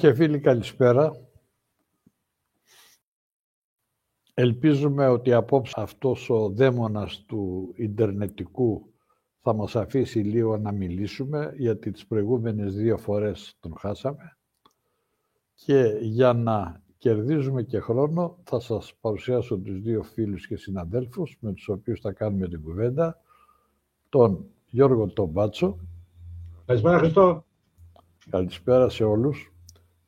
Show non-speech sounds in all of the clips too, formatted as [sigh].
και φίλοι καλησπέρα. Ελπίζουμε ότι απόψε αυτός ο δαίμονας του Ιντερνετικού θα μας αφήσει λίγο να μιλήσουμε, γιατί τις προηγούμενες δύο φορές τον χάσαμε. Και για να κερδίζουμε και χρόνο, θα σας παρουσιάσω τους δύο φίλους και συναδέλφους, με τους οποίους θα κάνουμε την κουβέντα, τον Γιώργο τον Μπάτσο. Καλησπέρα Χριστό. Καλησπέρα σε όλους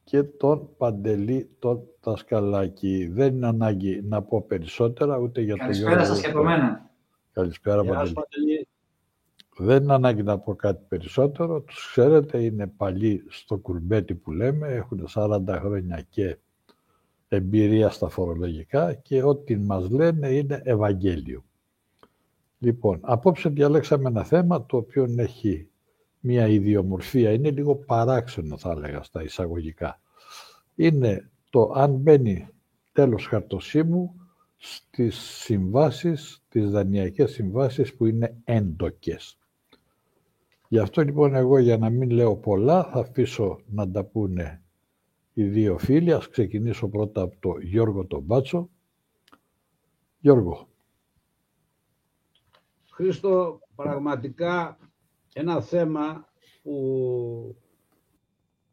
και τον Παντελή τον Τασκαλάκη. Δεν είναι ανάγκη να πω περισσότερα ούτε για τον Γιώργο. Καλησπέρα σας και από μένα. Καλησπέρα Παντελή. Δεν είναι ανάγκη να πω κάτι περισσότερο. Τους ξέρετε, είναι παλιοί στο κουρμπέτι που λέμε, έχουν 40 χρόνια και εμπειρία στα φορολογικά και ό,τι μας λένε είναι Ευαγγέλιο. Λοιπόν, απόψε διαλέξαμε ένα θέμα το οποίο έχει μια ιδιομορφία, είναι λίγο παράξενο θα έλεγα στα εισαγωγικά. Είναι το αν μπαίνει τέλος χαρτοσύμου στις συμβάσεις, τις δανειακές συμβάσεις που είναι έντοκες. Γι' αυτό λοιπόν εγώ για να μην λέω πολλά θα αφήσω να τα πούνε οι δύο φίλοι. Ας ξεκινήσω πρώτα από το Γιώργο τον Μπάτσο. Γιώργο. Χρήστο, πραγματικά ένα θέμα που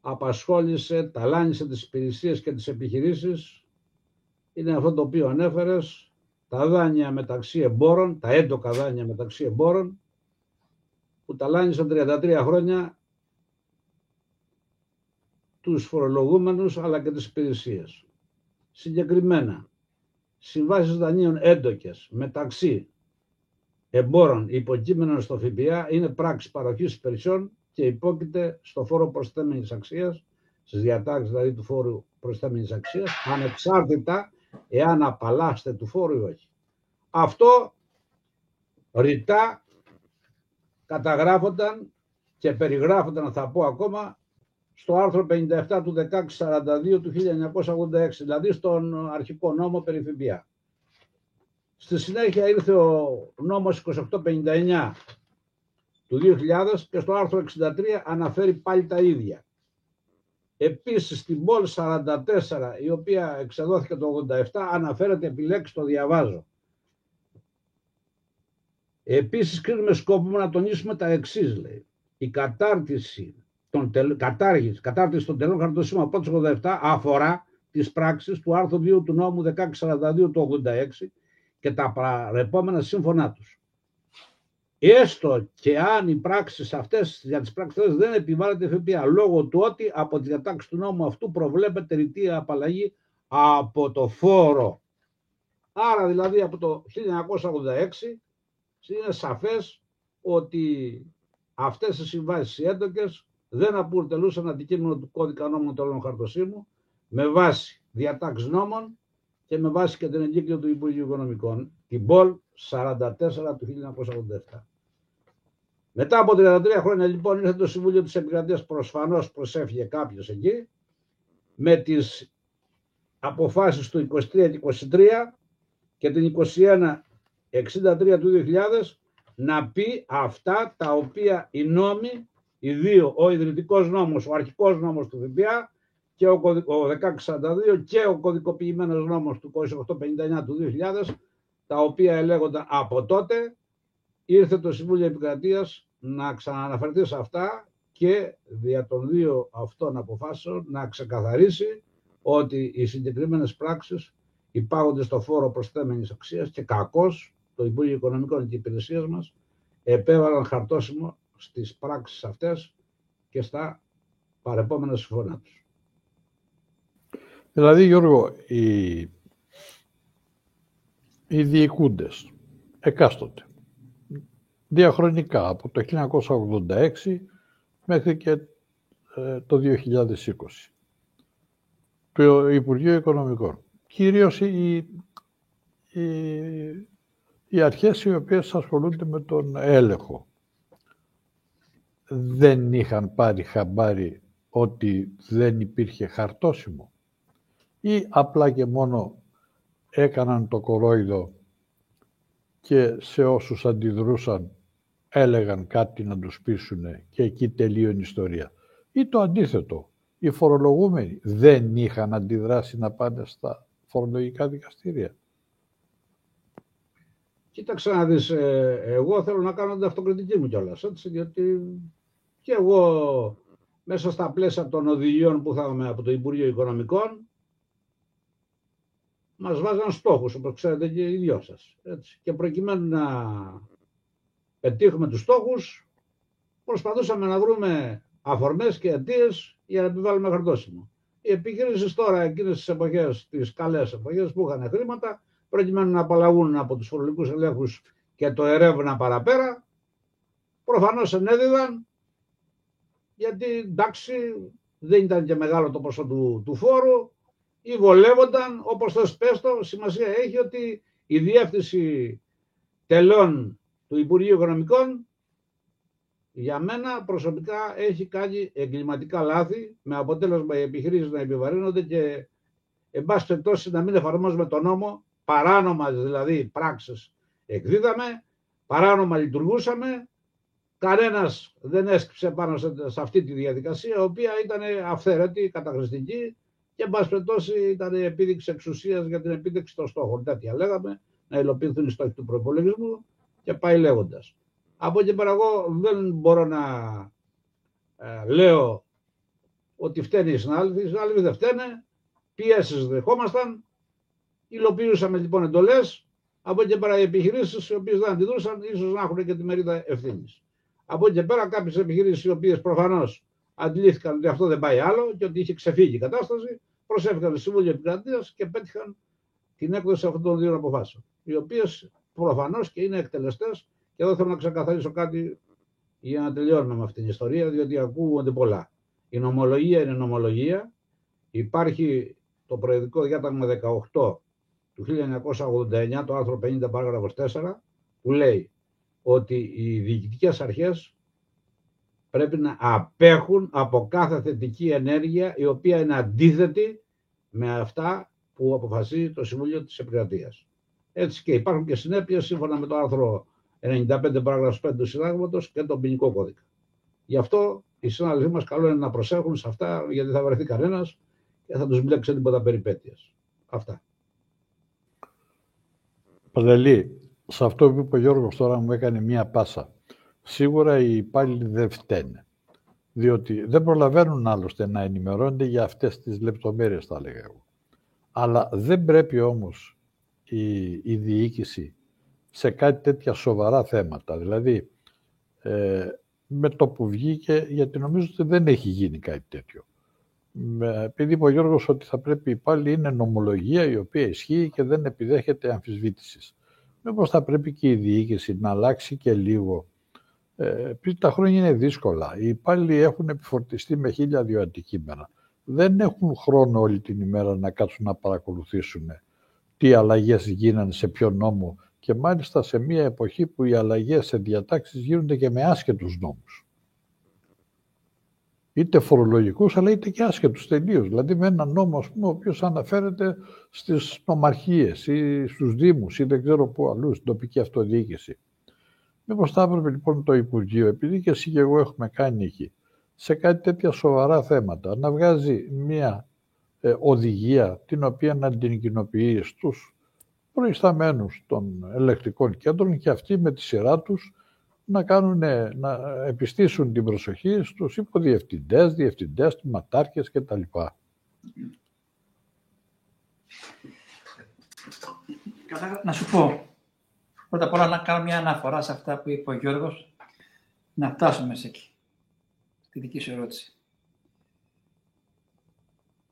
απασχόλησε, ταλάνισε τις υπηρεσίες και τις επιχειρήσεις είναι αυτό το οποίο ανέφερες, τα δάνεια μεταξύ εμπόρων, τα έντοκα δάνεια μεταξύ εμπόρων, που ταλάνισαν 33 χρόνια τους φορολογούμενους αλλά και τις υπηρεσίες. Συγκεκριμένα, συμβάσεις δανείων έντοκες μεταξύ εμπόρων υποκείμενων στο ΦΠΑ είναι πράξη παροχής υπηρεσιών και υπόκειται στο φόρο προσθέμενης αξίας, στις διατάξεις δηλαδή του φόρου προσθέμενης αξίας, ανεξάρτητα εάν απαλλάσσεται του φόρου ή όχι. Αυτό ρητά καταγράφονταν και περιγράφονταν, θα πω ακόμα, στο άρθρο 57 του 1642 του 1986, δηλαδή στον αρχικό νόμο περί ΦΠΑ. Στη συνέχεια ήρθε ο νόμος 2859 του 2000 και στο άρθρο 63 αναφέρει πάλι τα ίδια. Επίσης στην πόλη 44 η οποία εξεδόθηκε το 87 αναφέρεται επιλέξει το διαβάζω. Επίσης κρίνουμε σκόπο να τονίσουμε τα εξής λέει. Η κατάρτιση των τελ... κατάργηση, κατάρτιση των τελών χαρτοσύμων από το 87 αφορά τις πράξεις του άρθρου 2 του νόμου 1642 του 86 και τα παρεπόμενα σύμφωνά τους. Έστω και αν οι πράξεις αυτές, για τις πράξεις αυτές δεν επιβάλλεται ΦΠΑ, λόγω του ότι από τη διατάξη του νόμου αυτού προβλέπεται ρητή απαλλαγή από το φόρο. Άρα δηλαδή από το 1986 είναι σαφές ότι αυτές οι συμβάσεις οι έντοκες δεν αποτελούσαν αντικείμενο του κώδικα νόμων των χαρτοσύμου με βάση διατάξεις νόμων και με βάση και την εγκύκλιο του Υπουργείου Οικονομικών, την ΠΟΛ 44 του 1987. Μετά από 33 χρόνια λοιπόν ήρθε το Συμβούλιο της Επικρατείας προσφανώς προσέφυγε κάποιος εκεί με τις αποφάσεις του 23 και 23 και την 21 63 του 2000 να πει αυτά τα οποία οι νόμοι, οι δύο, ο ιδρυτικός νόμος, ο αρχικός νόμος του ΦΠΑ και ο, ο 1642 και ο κωδικοποιημένος νόμος του 2859 του 2000, τα οποία ελέγονταν από τότε, ήρθε το Συμβούλιο Επικρατείας να ξανααναφερθεί σε αυτά και δια των δύο αυτών αποφάσεων να ξεκαθαρίσει ότι οι συγκεκριμένες πράξεις υπάγονται στο φόρο προσθέμενης αξίας και κακώς το Υπουργείο Οικονομικών και Υπηρεσίας μας επέβαλαν χαρτόσημο στις πράξεις αυτές και στα παρεπόμενα συμφωνά τους. Δηλαδή, Γιώργο, οι, οι διοικούντες, εκάστοτε, διαχρονικά, από το 1986 μέχρι και ε, το 2020, το Υπουργείο Οικονομικών, κυρίως οι, οι, οι αρχές οι οποίες ασχολούνται με τον έλεγχο, δεν είχαν πάρει χαμπάρι ότι δεν υπήρχε χαρτόσημο ή απλά και μόνο έκαναν το κορόιδο και σε όσους αντιδρούσαν έλεγαν κάτι να τους πείσουν και εκεί τελείωνε η ιστορία. Ή το αντίθετο, οι φορολογούμενοι δεν είχαν αντιδράσει να πάνε στα φορολογικά δικαστήρια. Κοίταξε να δεις, ε, εγώ θέλω να κάνω την αυτοκριτική μου κιόλας, έτσι, γιατί και εγώ μέσα στα πλαίσια των οδηγιών που είχαμε από το Υπουργείο Οικονομικών μας βάζαν στόχους, όπως ξέρετε και οι δυο σας. Έτσι. Και προκειμένου να πετύχουμε τους στόχους, προσπαθούσαμε να βρούμε αφορμές και αιτίες για να επιβάλλουμε χαρτόσημο. Οι επιχειρήσεις τώρα, εκείνες τις εποχές, τις καλές εποχές που είχαν χρήματα, προκειμένου να απαλλαγούν από τους φορολογικούς ελέγχους και το ερεύνα παραπέρα, προφανώς ενέδιδαν, γιατί εντάξει δεν ήταν και μεγάλο το ποσό του, του φόρου, ή βολεύονταν, όπως το σπέστο, σημασία έχει ότι η διεύθυνση τελών του Υπουργείου Οικονομικών για μένα προσωπικά έχει κάνει εγκληματικά λάθη με αποτέλεσμα οι επιχειρήσεις να επιβαρύνονται και εν πάση περιπτώσει να μην εφαρμόζουμε τον νόμο, παράνομα δηλαδή πράξεις εκδίδαμε, παράνομα λειτουργούσαμε, κανένας δεν έσκυψε πάνω σε, αυτή τη διαδικασία, η οποία ήταν αυθαίρετη, καταχρηστική και εν πάση περιπτώσει ήταν επίδειξη εξουσίας για την επίδειξη των στόχων. Τέτοια λέγαμε, να υλοποιηθούν οι στόχοι του προπολογισμού και πάει λέγοντας. Από εκεί πέρα εγώ δεν μπορώ να ε, λέω ότι φταίνει οι συνάδελφοι. Οι συνάδελφοι δεν φταίνε, πιέσεις δεχόμασταν, υλοποιούσαμε λοιπόν εντολές, από εκεί πέρα οι επιχειρήσεις οι οποίες δεν αντιδρούσαν ίσως να έχουν και τη μερίδα ευθύνης. Από εκεί πέρα κάποιες επιχειρήσεις οι οποίες προφανώς αντιλήφθηκαν ότι αυτό δεν πάει άλλο και ότι είχε ξεφύγει η κατάσταση, προσέφηκαν στο Συμβούλιο Επικρατείας και πέτυχαν την έκδοση αυτών των δύο αποφάσεων, οι οποίες προφανώς και είναι εκτελεστές και εδώ θέλω να ξεκαθαρίσω κάτι για να τελειώνουμε με αυτήν την ιστορία, διότι ακούγονται πολλά. Η νομολογία είναι νομολογία. Υπάρχει το προεδρικό διάταγμα 18 του 1989, το άρθρο 50 παράγραφος 4, που λέει ότι οι διοικητικές αρχές πρέπει να απέχουν από κάθε θετική ενέργεια η οποία είναι αντίθετη με αυτά που αποφασίζει το Συμβούλιο της Επικρατείας. Έτσι και υπάρχουν και συνέπειες σύμφωνα με το άρθρο 95 παράγραφος 5 του συντάγματος και τον ποινικό κώδικα. Γι' αυτό οι συνάδελφοί μας καλό είναι να προσέχουν σε αυτά γιατί θα βρεθεί κανένας και θα τους μπλέξει τίποτα περιπέτειας. Αυτά. Παντελή, σε αυτό που είπε ο Γιώργος τώρα μου έκανε μία πάσα. Σίγουρα οι υπάλληλοι δεν φταίνε. Διότι δεν προλαβαίνουν άλλωστε να ενημερώνονται για αυτές τις λεπτομέρειες, θα έλεγα εγώ. Αλλά δεν πρέπει όμως η, η διοίκηση σε κάτι τέτοια σοβαρά θέματα. Δηλαδή, ε, με το που βγήκε, γιατί νομίζω ότι δεν έχει γίνει κάτι τέτοιο. Επειδή είπε ο Γιώργος ότι θα πρέπει πάλι είναι νομολογία η οποία ισχύει και δεν επιδέχεται αμφισβήτησης. Μήπως θα πρέπει και η διοίκηση να αλλάξει και λίγο. Ε, επειδή τα χρόνια είναι δύσκολα. Οι υπάλληλοι έχουν επιφορτιστεί με χίλια δύο αντικείμενα. Δεν έχουν χρόνο όλη την ημέρα να κάτσουν να παρακολουθήσουν τι αλλαγές γίνανε σε ποιο νόμο και μάλιστα σε μια εποχή που οι αλλαγές σε διατάξεις γίνονται και με άσχετους νόμους. Είτε φορολογικούς, αλλά είτε και άσχετους τελείως. Δηλαδή με ένα νόμο, πούμε, ο οποίος αναφέρεται στις νομαρχίες ή στους δήμους ή δεν ξέρω πού αλλού, στην τοπική αυτοδιοίκηση. Μήπως θα έπρεπε λοιπόν το Υπουργείο, επειδή και εσύ και εγώ έχουμε κάνει εκεί, σε κάτι τέτοια σοβαρά θέματα, να βγάζει μια ε, οδηγία την οποία να την κοινοποιεί στους προϊσταμένους των ελεκτρικών κέντρων και αυτοί με τη σειρά τους να, κάνουν, να επιστήσουν την προσοχή στους υποδιευθυντές, διευθυντές, ματάρχες κτλ. Να σου πω, πρώτα απ' όλα να κάνω μια αναφορά σε αυτά που είπε ο Γιώργος, να φτάσουμε σε εκεί, στη δική σου ερώτηση.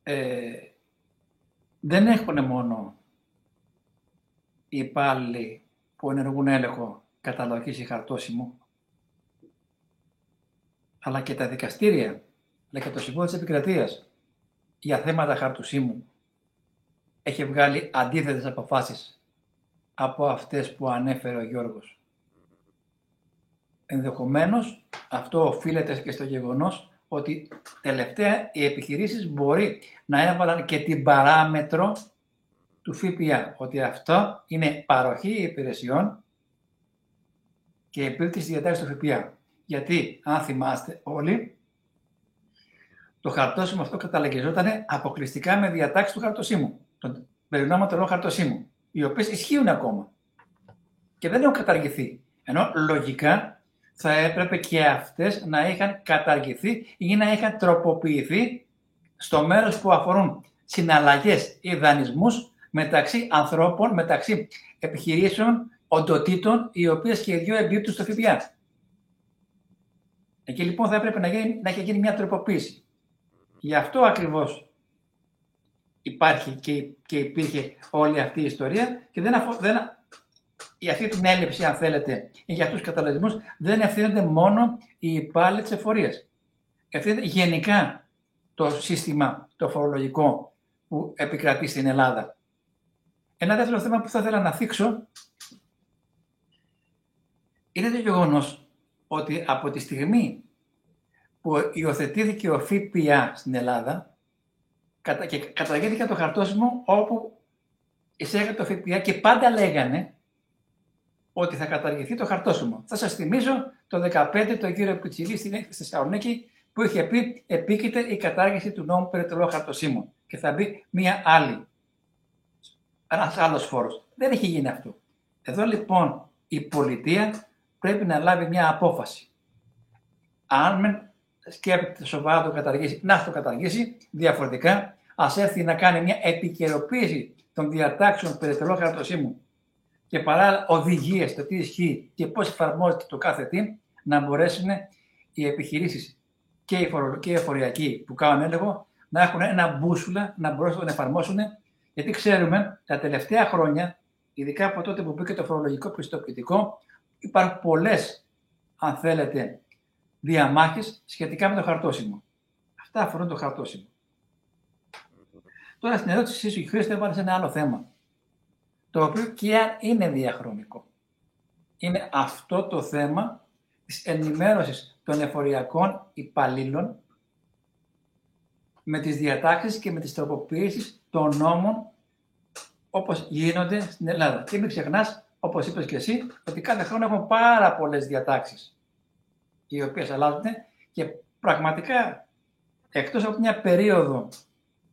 Ε, δεν έχουν μόνο οι υπάλληλοι που ενεργούν έλεγχο καταλογής ή χαρτόσημο, αλλά και τα δικαστήρια, αλλά και το Συμβούλιο της Επικρατείας για θέματα χαρτοσύμου έχει βγάλει αντίθετες αποφάσεις από αυτές που ανέφερε ο Γιώργος. Ενδεχομένως αυτό οφείλεται και στο γεγονός ότι τελευταία οι επιχειρήσεις μπορεί να έβαλαν και την παράμετρο του ΦΠΑ, ότι αυτό είναι παροχή υπηρεσιών και επίλυση διατάξεις του ΦΠΑ. Γιατί, αν θυμάστε όλοι, το χαρτόσημο αυτό καταλαγγιζόταν αποκλειστικά με διατάξεις του χαρτοσύμου, τον περινόμενο τρελό χαρτοσύμου, οι οποίες ισχύουν ακόμα και δεν έχουν καταργηθεί. Ενώ λογικά θα έπρεπε και αυτές να είχαν καταργηθεί ή να είχαν τροποποιηθεί στο μέρος που αφορούν συναλλαγές ή δανεισμούς μεταξύ ανθρώπων, μεταξύ επιχειρήσεων, οντοτήτων, οι οποίες και οι δύο εμπίπτουν στο ΦΠΑ. Εκεί λοιπόν θα έπρεπε να, γίνει, να έχει γίνει μια τροποποίηση. Γι' αυτό ακριβώς υπάρχει και, και υπήρχε όλη αυτή η ιστορία και δεν, αφο, δεν για αυτή την έλλειψη, αν θέλετε, ή για αυτούς τους καταλαβισμού, δεν ευθύνονται μόνο οι υπάλληλοι της εφορίας. Ευθύνεται γενικά το σύστημα, το φορολογικό που επικρατεί στην Ελλάδα. Ένα δεύτερο θέμα που θα ήθελα να θίξω είναι το γεγονός ότι από τη στιγμή που υιοθετήθηκε ο ΦΠΑ στην Ελλάδα και καταγγέλθηκε το χαρτόσημο όπου εισέγεται το ΦΠΑ και πάντα λέγανε ότι θα καταργηθεί το χαρτόσημο. Θα σας θυμίζω το 2015 το κύριο Πιτσιλή στην έκθεση Θεσσαλονίκη που είχε πει επίκειται η κατάργηση του νόμου περί χαρτοσύμου και θα μπει μία άλλη. Ένας άλλος φόρος. Δεν έχει γίνει αυτό. Εδώ λοιπόν η πολιτεία πρέπει να λάβει μια απόφαση. Αν με σκέπτεται σοβαρά το καταργήσει, να το καταργήσει, διαφορετικά ας έρθει να κάνει μια επικαιροποίηση των διατάξεων περί χαρτοσύμου και παράλληλα οδηγίες το τι ισχύει και πώς εφαρμόζεται το κάθε τι, να μπορέσουν οι επιχειρήσεις και οι, φορο, και οι εφοριακοί που κάνουν έλεγχο να έχουν ένα μπούσουλα να μπορέσουν να τον εφαρμόσουν. Γιατί ξέρουμε τα τελευταία χρόνια, ειδικά από τότε που μπήκε το φορολογικό πιστοποιητικό, υπάρχουν πολλές, αν θέλετε, διαμάχες σχετικά με το χαρτόσημο. Αυτά αφορούν το χαρτόσημο. Τώρα στην ερώτησή σου, η Χρήστο έβαλε ένα άλλο θέμα το οποίο και είναι διαχρονικό. Είναι αυτό το θέμα της ενημέρωσης των εφοριακών υπαλλήλων με τις διατάξεις και με τις τροποποιήσεις των νόμων όπως γίνονται στην Ελλάδα. Και μην ξεχνάς, όπως είπες και εσύ, ότι κάθε χρόνο έχουμε πάρα πολλές διατάξεις οι οποίες αλλάζουν και πραγματικά εκτός από μια περίοδο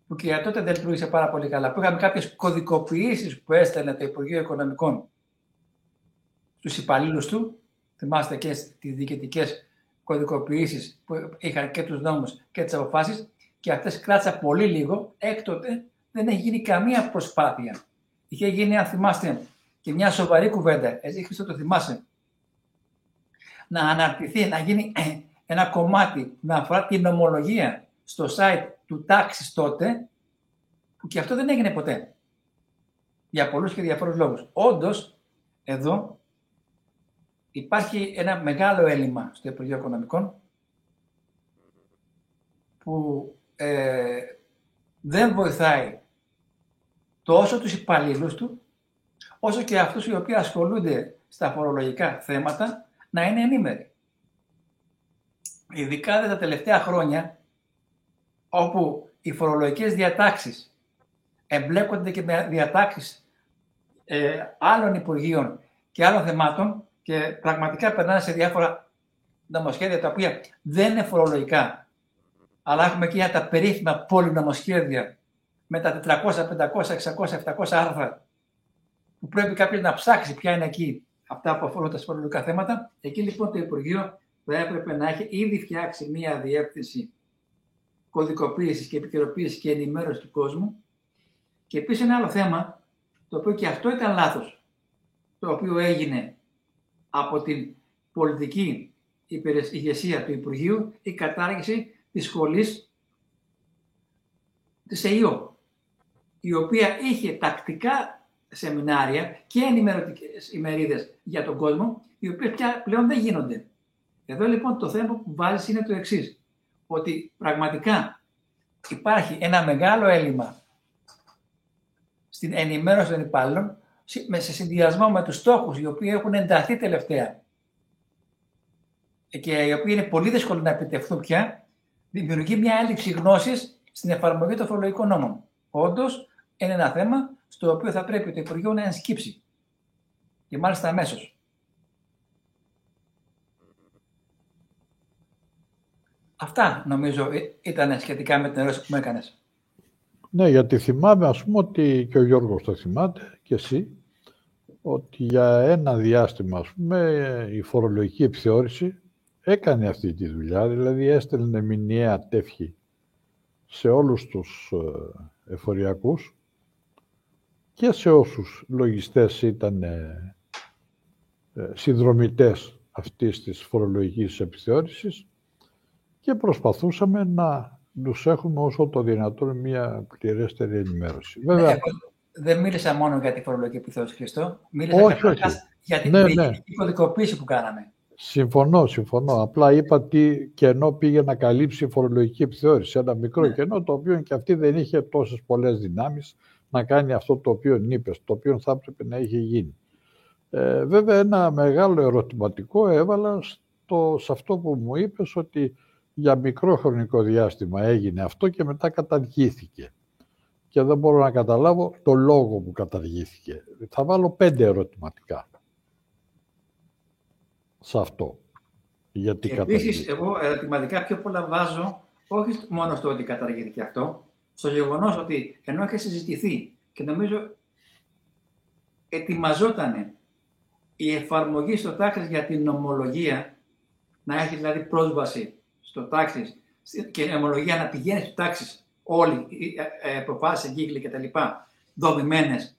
που και για τότε δεν λειτουργήσε πάρα πολύ καλά, που είχαμε κάποιες κωδικοποιήσεις που έστελνε το Υπουργείο Οικονομικών στους υπαλλήλους του. Θυμάστε και τις διοικητικές κωδικοποιήσεις που είχαν και τους νόμους και τις αποφάσεις. Και αυτές κράτησαν πολύ λίγο. Έκτοτε δεν έχει γίνει καμία προσπάθεια. Είχε γίνει, αν θυμάστε, και μια σοβαρή κουβέντα. Εσύ, Χρήστο, το θυμάσαι; Να αναρτηθεί, να γίνει ένα κομμάτι να αφορά την νομολογία στο site του τάξης τότε, που και αυτό δεν έγινε ποτέ. Για πολλούς και διαφόρους λόγους. Όντως, εδώ υπάρχει ένα μεγάλο έλλειμμα στο Υπουργείο Οικονομικών που ε, δεν βοηθάει τόσο τους υπαλλήλους του, όσο και αυτούς οι οποίοι ασχολούνται στα φορολογικά θέματα να είναι ενήμεροι. Ειδικά τα τελευταία χρόνια όπου οι φορολογικές διατάξεις εμπλέκονται και με διατάξεις ε, άλλων Υπουργείων και άλλων θεμάτων και πραγματικά περνάνε σε διάφορα νομοσχέδια τα οποία δεν είναι φορολογικά, αλλά έχουμε και τα περίφημα πολυνομοσχέδια με τα 400, 500, 600, 700 άρθρα που πρέπει κάποιος να ψάξει ποια είναι εκεί αυτά που αφορούν τα φορολογικά θέματα. Εκεί λοιπόν το Υπουργείο θα έπρεπε να έχει ήδη φτιάξει μία διεύθυνση κωδικοποίησης και επικαιροποίησης και ενημέρωση του κόσμου. Και επίσης ένα άλλο θέμα, το οποίο και αυτό ήταν λάθος, το οποίο έγινε από την πολιτική ηγεσία του Υπουργείου, η κατάργηση της σχολής της ΕΙΟ, η οποία είχε τακτικά σεμινάρια και ενημερωτικές ημερίδες για τον κόσμο, οι οποίες πια πλέον δεν γίνονται. Εδώ λοιπόν το θέμα που βάζεις είναι το εξής ότι πραγματικά υπάρχει ένα μεγάλο έλλειμμα στην ενημέρωση των υπάλληλων σε συνδυασμό με τους στόχους οι οποίοι έχουν ενταθεί τελευταία και οι οποίοι είναι πολύ δύσκολοι να επιτευχθούν πια, δημιουργεί μια έλλειψη γνώσης στην εφαρμογή των φορολογικών νόμων. Όντως, είναι ένα θέμα στο οποίο θα πρέπει το Υπουργείο να ενσκύψει. Και μάλιστα αμέσως. Αυτά νομίζω ε, ήταν σχετικά με την ερώτηση που μου έκανες. Ναι, γιατί θυμάμαι, ας πούμε, ότι και ο Γιώργος το θυμάται και εσύ, ότι για ένα διάστημα, ας πούμε, η φορολογική επιθεώρηση έκανε αυτή τη δουλειά, δηλαδή έστελνε μηνιαία τεύχη σε όλους τους ε, εφοριακούς και σε όσους λογιστές ήταν ε, ε, συνδρομητές αυτής της φορολογικής επιθεώρησης και προσπαθούσαμε να τους έχουμε όσο το δυνατόν μια πληρέστερη ενημέρωση. Βέβαια, δεν μίλησα μόνο για τη φορολογική επιθεώρηση, Χριστό. Μίλησα όχι, όχι. για την ναι, ναι. κωδικοποίηση που κάναμε. Συμφωνώ, συμφωνώ. Απλά είπα τι κενό πήγε να καλύψει η φορολογική επιθεώρηση. Ένα μικρό ναι. κενό, το οποίο και αυτή δεν είχε τόσες πολλές δυνάμεις να κάνει αυτό το οποίο είπες, το οποίο θα έπρεπε να είχε γίνει. Ε, βέβαια, ένα μεγάλο ερωτηματικό έβαλα στο, σε αυτό που μου είπες ότι για μικρό χρονικό διάστημα έγινε αυτό και μετά καταργήθηκε. Και δεν μπορώ να καταλάβω το λόγο που καταργήθηκε. Θα βάλω πέντε ερωτηματικά σε αυτό. Γιατί Επίσης, εγώ ερωτηματικά πιο πολλά βάζω, όχι μόνο στο ότι καταργήθηκε αυτό, στο γεγονός ότι ενώ είχε συζητηθεί και νομίζω ετοιμαζόταν η εφαρμογή στο τάξη για την νομολογία, να έχει δηλαδή πρόσβαση στο τάξη και η νομολογία να πηγαίνει στο τάξη όλοι οι ε, ε, προφάσεις, εγκύκλοι κτλ. δομημένες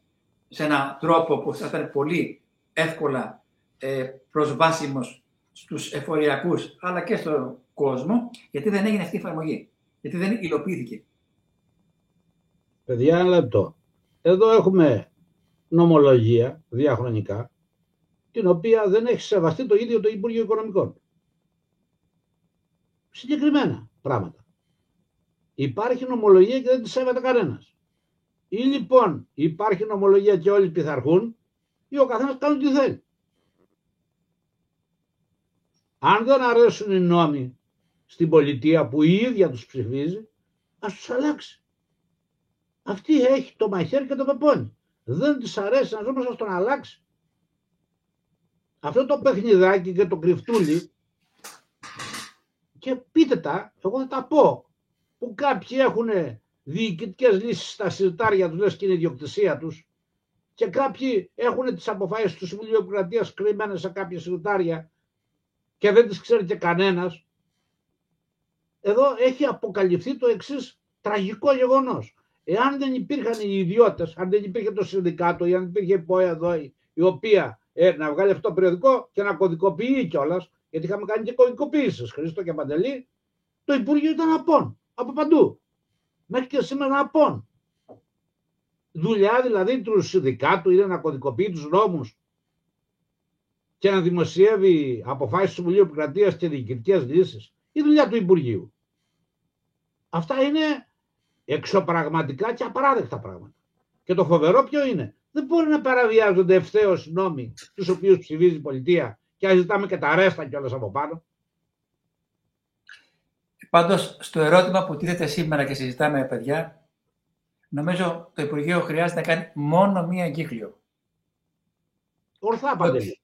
σε έναν τρόπο που θα ήταν πολύ εύκολα ε, προσβάσιμος στους εφοριακούς αλλά και στον κόσμο, γιατί δεν έγινε αυτή η εφαρμογή. Γιατί δεν υλοποιήθηκε. Παιδιά, ένα λεπτό. Εδώ έχουμε νομολογία διαχρονικά, την οποία δεν έχει σεβαστεί το ίδιο το Υπουργείο Οικονομικών. Συγκεκριμένα πράγματα. Υπάρχει νομολογία και δεν τη σέβεται κανένας. Ή λοιπόν υπάρχει νομολογία και όλοι πειθαρχούν, ή ο καθένας κάνει τι θέλει. Αν δεν αρέσουν οι νόμοι στην πολιτεία που η ίδια τους ψηφίζει, ας τους αλλάξει. Αυτή έχει το μαχαίρι και το πεπόνι. Δεν της αρέσει να ζούμε, ας τον αλλάξει. Αυτό το παιχνιδάκι και το κρυφτούλι και πείτε τα, εγώ θα τα πω, που κάποιοι έχουν διοικητικές λύσεις στα συρτάρια τους, λες και είναι ιδιοκτησία τους, και κάποιοι έχουν τις αποφάσεις του Συμβουλίου Επικρατείας κρυμμένες σε κάποια συρτάρια και δεν τις ξέρει και κανένας, εδώ έχει αποκαλυφθεί το εξής τραγικό γεγονός. Εάν δεν υπήρχαν οι ιδιώτες, αν δεν υπήρχε το συνδικάτο ή αν υπήρχε η ΠΟΕ εδώ η οποία ε, να βγάλει αυτό το περιοδικό και να κωδικοποιεί κιόλας, γιατί είχαμε κάνει και κωδικοποίησεις, Χρήστο και Παντελή, το Υπουργείο ήταν απόν, από παντού. Μέχρι και σήμερα απόν. Δουλειά δηλαδή τους συνδικάτου είναι να κωδικοποιεί τους νόμους και να δημοσιεύει αποφάσεις του Συμβουλίου Επικρατείας και διοικητικές λύσεις. Η δουλειά του Υπουργείου. Αυτά είναι εξωπραγματικά και απαράδεκτα πράγματα. Και το φοβερό ποιο είναι. Δεν μπορεί να παραβιάζονται ευθέως νόμοι τους οποίους ψηφίζει η πολιτεία και να ζητάμε και τα ρέστα κιόλας από πάνω. Πάντως, στο ερώτημα που τίθεται σήμερα και συζητάμε, παιδιά, νομίζω το Υπουργείο χρειάζεται να κάνει μόνο μία εγκύκλιο. Ορθά, Παντελή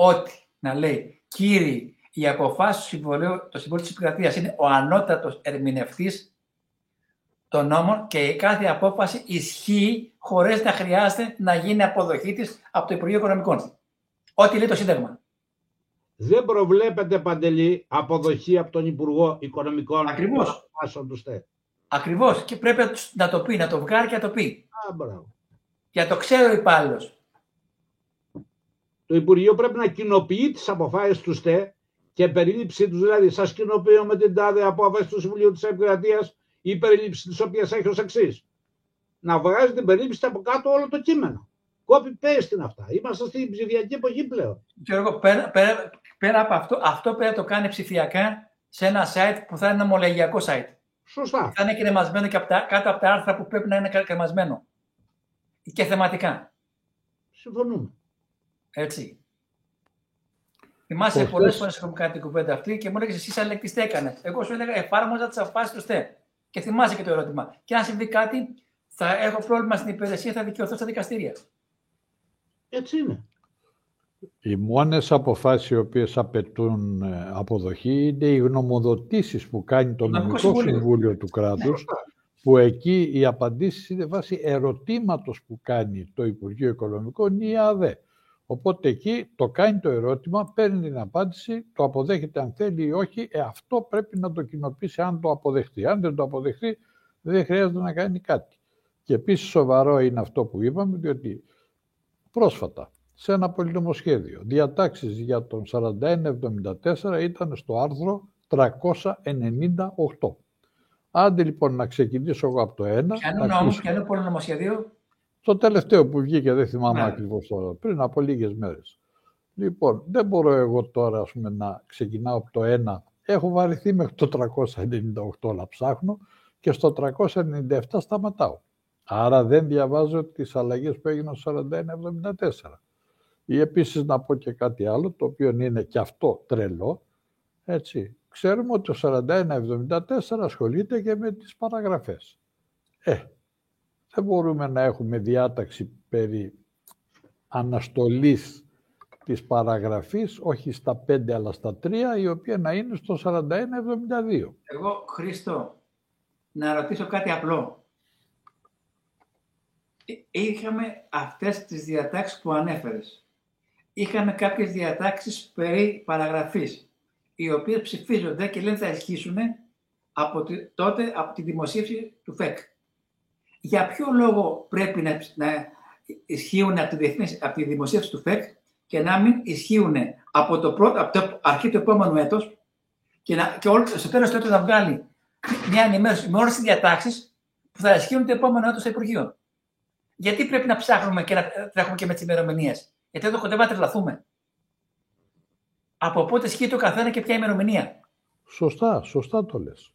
ότι να λέει κύριοι, η αποφάση του Συμβουλίου, το Συμβούλιο της Επικρατείας είναι ο ανώτατος ερμηνευτής των νόμων και η κάθε απόφαση ισχύει χωρίς να χρειάζεται να γίνει αποδοχή της από το Υπουργείο Οικονομικών. Ό,τι λέει το Σύνταγμα. Δεν προβλέπεται παντελή αποδοχή από τον Υπουργό Οικονομικών. Ακριβώς. Ακριβώς. Και πρέπει να το πει, να το βγάλει και να το πει. Α, μπράβο. Για το ξέρω ο υπάλληλος το Υπουργείο πρέπει να κοινοποιεί τις αποφάσεις του ΣΤΕ και περίληψή τους, δηλαδή σας κοινοποιώ με την τάδε απόφαση του Συμβουλίου της Επικρατείας η περίληψη της οποίας έχει ως εξής. Να βγάζει την περίληψη από κάτω όλο το κείμενο. Copy-paste είναι αυτά. Είμαστε στην ψηφιακή εποχή πλέον. Και εγώ πέρα, πέρα, πέρα από αυτό, αυτό πρέπει να το κάνει ψηφιακά σε ένα site που θα είναι ένα ομολογιακό site. Σωστά. Θα είναι κρεμασμένο και από τα, κάτω από τα άρθρα που πρέπει να είναι κρεμασμένο. Και θεματικά. Συμφωνούμε. Έτσι. Θυμάσαι πολλές φορές έχουμε κάνει την κουβέντα αυτή και μου έλεγες εσύ σαν τι έκανες. Εγώ σου έλεγα εφάρμοζα τις αποφάσεις του ΣΤΕ. Και θυμάσαι και το ερώτημα. Και αν συμβεί κάτι, θα έχω πρόβλημα στην υπηρεσία, θα δικαιωθώ στα δικαστήρια. Έτσι είναι. Οι μόνες αποφάσεις οι οποίες απαιτούν ε, αποδοχή είναι οι γνωμοδοτήσεις που κάνει το Νομικό Συμβούλιο του κράτους, που εκεί οι απαντήσεις είναι βάσει ερωτήματος που κάνει το Υπουργείο Οικονομικών ή η ΑΔΕ. Οπότε εκεί το κάνει το ερώτημα, παίρνει την απάντηση, το αποδέχεται αν θέλει ή όχι, ε, αυτό πρέπει να το κοινοποιήσει αν το αποδεχτεί. Αν δεν το αποδεχτεί, δεν χρειάζεται να κάνει κάτι. Και επίσης σοβαρό είναι αυτό που είπαμε, διότι πρόσφατα σε ένα πολυνομοσχέδιο διατάξεις για τον 4174 ήταν στο άρθρο 398. Άντε λοιπόν να ξεκινήσω εγώ από το ένα. Ποιο είναι όμως, ποιο είναι πολυνομοσχέδιο. Το τελευταίο που βγήκε, δεν θυμάμαι ναι. ακριβώς τώρα, πριν από λίγες μέρες. Λοιπόν, δεν μπορώ εγώ τώρα ας πούμε, να ξεκινάω από το ένα. Έχω βαρεθεί μέχρι το 398 να ψάχνω και στο 397 σταματάω. Άρα δεν διαβάζω τις αλλαγές που έγιναν στο 4174. Ή επίσης να πω και κάτι άλλο, το οποίο είναι και αυτό τρελό, έτσι. Ξέρουμε ότι το 4174 ασχολείται και με τις παραγραφές. Ε, δεν μπορούμε να έχουμε διάταξη περί αναστολής της παραγραφής, όχι στα 5 αλλά στα 3, η οποία να είναι στο 4172. Εγώ, Χρήστο, να ρωτήσω κάτι απλό. Ε, είχαμε αυτές τις διατάξεις που ανέφερες. Είχαμε κάποιες διατάξεις περί παραγραφής, οι οποίες ψηφίζονται και λένε θα ισχύσουν από τότε από τη δημοσίευση του ΦΕΚ. Για ποιο λόγο πρέπει να, να ισχύουν από τη, από τη δημοσίευση του ΦΕΚ και να μην ισχύουν από το, πρώτο, από το αρχή του επόμενου έτος και, να, και όλο, στο τέλος του έτους να βγάλει μια ενημέρωση με όλες τις διατάξεις που θα ισχύουν το επόμενο έτος στο Υπουργείο. Γιατί πρέπει να ψάχνουμε και να τρέχουμε και με τις ημερομηνίες; Γιατί εδώ κοντεύουμε να τρελαθούμε. Από πότε ισχύει το καθένα και ποια ημερομηνία; Σωστά, σωστά το λες.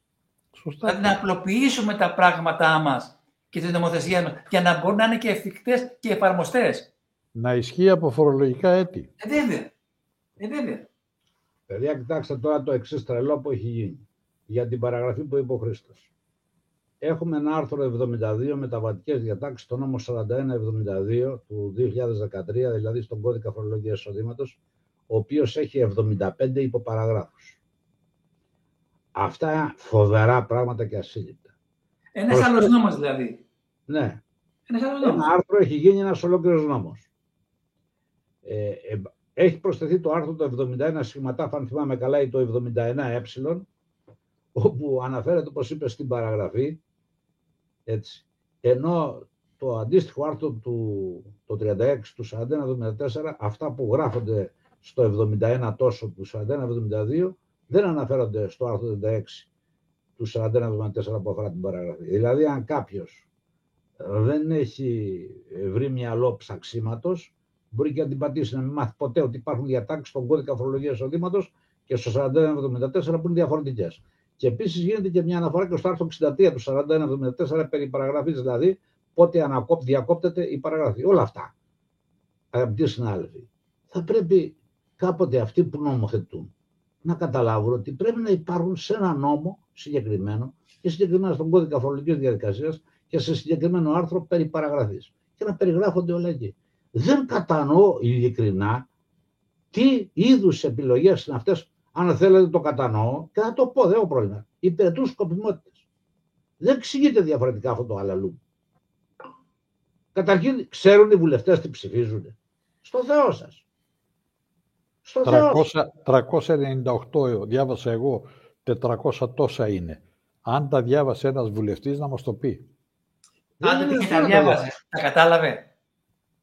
Σωστά. Δηλαδή να απλοποιήσουμε τα πράγματά μας και την νομοθεσία μας για να μπορούν να είναι και εφικτές και εφαρμοστές. Να ισχύει από φορολογικά έτη. Ε, βέβαια. Ε, βέβαια. Παιδιά, κοιτάξτε τώρα το εξής τρελό που έχει γίνει για την παραγραφή που είπε ο Χρήστος. Έχουμε ένα άρθρο 72 μεταβατικές διατάξεις, το νόμο 4172 του 2013, δηλαδή στον κώδικα φορολογίας εισοδήματος, ο οποίος έχει 75 υποπαραγράφους. Αυτά φοβερά πράγματα και ασύλληπτα. Ένας άλλος νόμος δηλαδή. Ναι. Ένας άλλος νόμος. Ένα άρθρο έχει γίνει ένας ολόκληρος νόμος. Ε, ε, έχει προσθεθεί το άρθρο το 71 σχηματά, αν θυμάμαι καλά, ή το 71 ε, όπου αναφέρεται, όπως είπες στην παραγραφή, έτσι, ενώ το αντίστοιχο άρθρο του το 36 του 41-74, αυτά που γράφονται στο 71 τόσο του 41-72, δεν αναφέρονται στο άρθρο 36 του 41-74 που αφορά την παραγραφή. Δηλαδή, αν κάποιος δεν έχει βρει μυαλό ψαξίματος, μπορεί και να την πατήσει να μην μάθει ποτέ ότι υπάρχουν διατάξεις στον κώδικα φορολογίας εισοδήματος και στο 41-74 που είναι διαφορετικές. Και επίσης γίνεται και μια αναφορά και στο άρθρο 63 του 4174 περί παραγραφής, δηλαδή πότε διακόπτεται η παραγραφή. Όλα αυτά, αγαπητοί συνάδελφοι, θα πρέπει κάποτε αυτοί που νομοθετούν να καταλάβουν ότι πρέπει να υπάρχουν σε ένα νόμο συγκεκριμένο και συγκεκριμένα στον κώδικα φορολογικής διαδικασίας και σε συγκεκριμένο άρθρο περί παραγραφής. Και να περιγράφονται όλα εκεί. Δεν κατανοώ ειλικρινά τι είδους επιλογές είναι αυτές αν θέλετε το κατανοώ και θα το πω, δεν έχω πρόβλημα. Υπηρετούν σκοπιμότητες. Δεν εξηγείται διαφορετικά αυτό το αλαλού. Καταρχήν, ξέρουν οι βουλευτές τι ψηφίζουν. Στο Θεό σας. Στο 398 διάβασα εγώ, 400 τόσα είναι. Αν τα διάβασε ένας βουλευτής να μας το πει. Αν δεν τα διάβασε, τα κατάλαβε.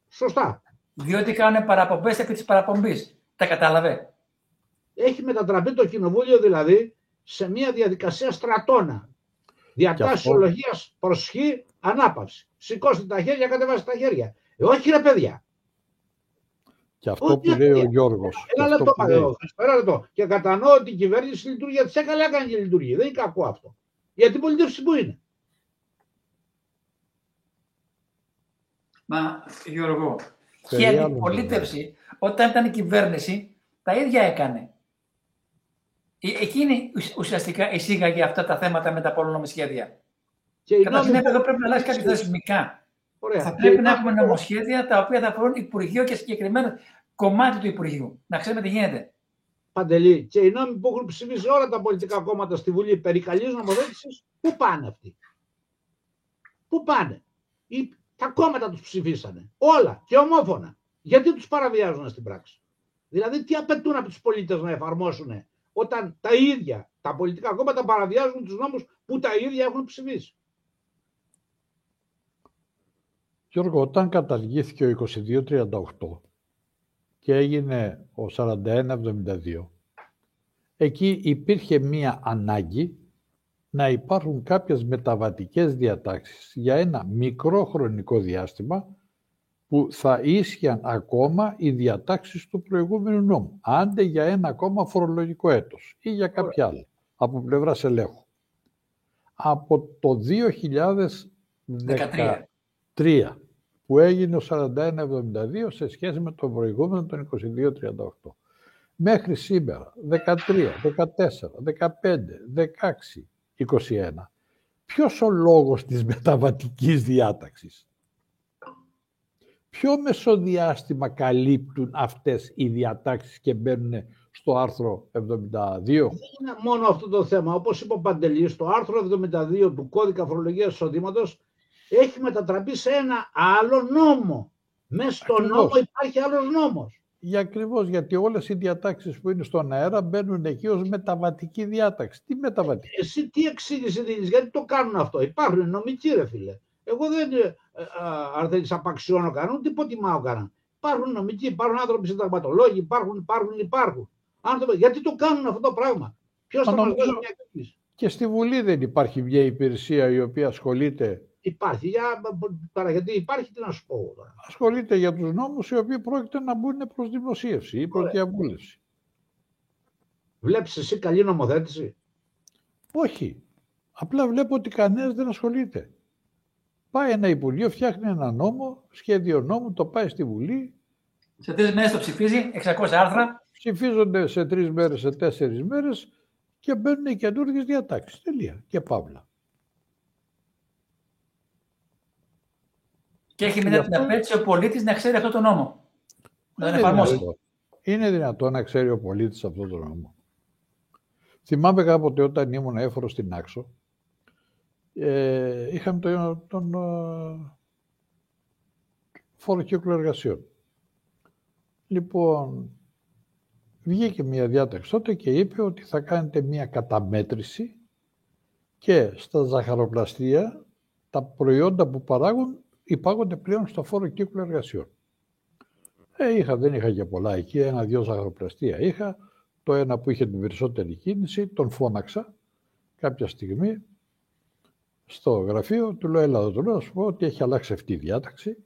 Σωστά. Διότι κάνουν παραπομπές επί της παραπομπής. Τα κατάλαβε έχει μετατραπεί το κοινοβούλιο δηλαδή σε μια διαδικασία στρατόνα. Διατάσσεολογία αυτό... προσχή, ανάπαυση. Σηκώστε τα χέρια, κατεβάστε τα χέρια. Ε, όχι ρε παιδιά. Και αυτό που λέει ο Γιώργος. Ένα λεπτό, ένα λεπτό. Και κατανοώ ότι η κυβέρνηση λειτουργεί γιατί σε καλά κάνει και λειτουργεί. Δεν είναι κακό αυτό. Γιατί την πολιτεύση που είναι. Μα Γιώργο, και η αντιπολίτευση όταν ήταν η κυβέρνηση τα ίδια έκανε. Ε, εκείνη ουσιαστικά εισήγαγε αυτά τα θέματα με τα πολυνομοσχέδια. Καταρχήν εδώ πρέπει να αλλάξει κάτι θεσμικά. Ωραία. Θα πρέπει να έχουμε νομοσχέδια τα οποία θα αφορούν Υπουργείο και συγκεκριμένα κομμάτι του Υπουργείου. Να ξέρουμε τι γίνεται. Παντελή, και οι νόμοι που έχουν ψηφίσει όλα τα πολιτικά κόμματα στη Βουλή περί καλής νομοθέτησης, πού πάνε αυτοί; Πού πάνε; Οι, τα κόμματα τους ψηφίσανε. Όλα και ομόφωνα. Γιατί τους παραβιάζουν στην πράξη; Δηλαδή τι απαιτούν από τους πολίτες να εφαρμόσουν όταν τα ίδια τα πολιτικά κόμματα παραβιάζουν τους νόμους που τα ίδια έχουν ψηφίσει. Γιώργο, όταν καταργήθηκε ο 2238 και έγινε ο 4172, εκεί υπήρχε μία ανάγκη να υπάρχουν κάποιες μεταβατικές διατάξεις για ένα μικρό χρονικό διάστημα που θα ίσχυαν ακόμα οι διατάξεις του προηγούμενου νόμου, άντε για ένα ακόμα φορολογικό έτος ή για κάποια άλλη, από πλευράς ελέγχου. Από το 2013 που έγινε ο 4172 σε σχέση με τον προηγούμενο τον 2238. Μέχρι σήμερα, 13, 14, 15, 16, 21. Ποιος ο λόγος της μεταβατικής διάταξης; Ποιο μεσοδιάστημα καλύπτουν αυτές οι διατάξεις και μπαίνουν στο άρθρο 72. Δεν είναι μόνο αυτό το θέμα. Όπως είπε ο Παντελής, το άρθρο 72 του Κώδικα Φορολογίας Εισοδήματος έχει μετατραπεί σε ένα άλλο νόμο. Μέσα στο νόμο υπάρχει άλλος νόμος. Για ακριβώς, γιατί όλες οι διατάξεις που είναι στον αέρα μπαίνουν εκεί ως μεταβατική διάταξη. Τι μεταβατική; Εσύ τι εξήγηση δίνεις, γιατί το κάνουν αυτό; Υπάρχουν νομικοί ρε φίλε. Εγώ δεν, ε, αν δεν απαξιώνω κανέναν, τι υποτιμάω κανέναν. Υπάρχουν νομικοί, υπάρχουν άνθρωποι συνταγματολόγοι, υπάρχουν, υπάρχουν, υπάρχουν. Άνθρωποι, γιατί το κάνουν αυτό το πράγμα; Ποιος θα μα δώσει μια εξήγηση. Και στη Βουλή δεν υπάρχει μια υπηρεσία η οποία ασχολείται. Υπάρχει, για, παρά, γιατί υπάρχει, τι να σου πω. Ασχολείται για τους νόμους οι οποίοι πρόκειται να μπουν προς δημοσίευση ή προς διαβούλευση. Βλέπεις εσύ καλή νομοθέτηση; Όχι. Απλά βλέπω ότι κανένας δεν ασχολείται. Πάει ένα Υπουργείο, φτιάχνει ένα νόμο, σχέδιο νόμου, το πάει στη Βουλή. Σε τρεις μέρες το ψηφίζει, 600 άρθρα. Ψηφίζονται σε τρεις μέρες, σε τέσσερις μέρες και μπαίνουν οι καινούργιες διατάξεις. Τελεία. Και παύλα. Και έχει μετά την απέτηση ο πολίτης να ξέρει αυτό το νόμο. Να τον εφαρμόσει. Είναι δυνατό να ξέρει ο πολίτης αυτό το νόμο. Θυμάμαι κάποτε όταν ήμουν έφορος στην Άξο, ε, είχαμε τον, τον ε, φόρο κύκλο εργασιών. Λοιπόν, βγήκε μια διάταξη τότε και είπε ότι θα κάνετε μια καταμέτρηση και στα ζαχαροπλαστεία τα προϊόντα που παράγουν υπάγονται πλέον στο φόρο κύκλο εργασιών. Ε, είχα, δεν είχα και πολλά εκεί, ένα-δυο ζαχαροπλαστεία είχα. Το ένα που είχε την περισσότερη κίνηση, τον φώναξα κάποια στιγμή στο γραφείο, του λέω, έλα του λέω, σου πω ότι έχει αλλάξει αυτή η διάταξη.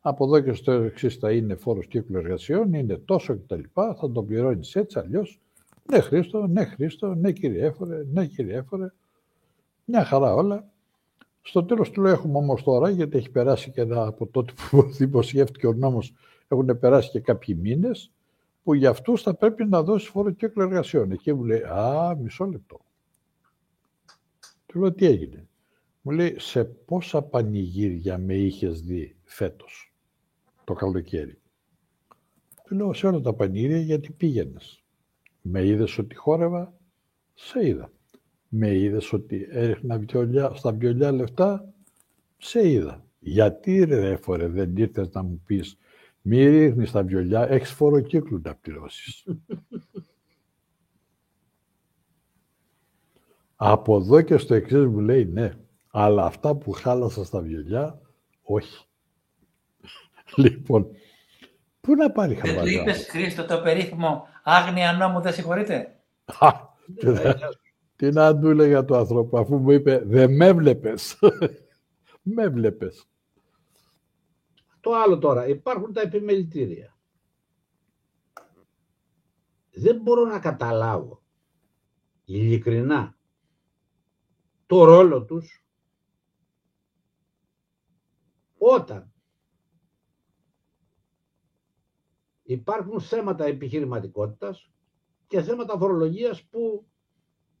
Από εδώ και στο εξής θα είναι φόρος κύκλου εργασιών, είναι τόσο κτλ. Θα τον πληρώνεις έτσι, αλλιώς. Ναι, Χρήστο, ναι, Χρήστο, ναι, κύριε Έφορε, ναι, κύριε Έφορε. Μια χαρά όλα. Στο τέλος του λέω έχουμε όμως τώρα, γιατί έχει περάσει και ένα, από τότε που [laughs] δημοσιεύτηκε ο νόμος, έχουν περάσει και κάποιοι μήνες, που για αυτούς θα πρέπει να δώσει φόρο κύκλου εργασιών. Εκεί μου λέει, α, μισό λεπτό. Του λέω, τι έγινε. Μου λέει, σε πόσα πανηγύρια με είχες δει φέτος, το καλοκαίρι; Του λέω, σε όλα τα πανηγύρια γιατί πήγαινες. Με είδες ότι χόρευα, σε είδα. Με είδες ότι έριχνα βιολιά, στα βιολιά λεφτά, σε είδα. Γιατί ρε έφορε δεν ήρθες να μου πεις μη ρίχνεις τα βιολιά, έχεις φόρο κύκλου να πληρώσεις. Από εδώ και στο εξής μου λέει ναι. Αλλά αυτά που χάλασα στα βιολιά, όχι. λοιπόν, πού να πάρει χαμπάρι. Δεν του είπες, Χρήστο, το περίφημο άγνοια νόμου δεν συγχωρείτε; τι να του έλεγα το άνθρωπο, αφού μου είπε, δεν με βλέπες. [laughs] με βλέπες. Το άλλο τώρα, υπάρχουν τα επιμελητήρια. Δεν μπορώ να καταλάβω ειλικρινά το ρόλο τους όταν υπάρχουν θέματα επιχειρηματικότητας και θέματα φορολογίας που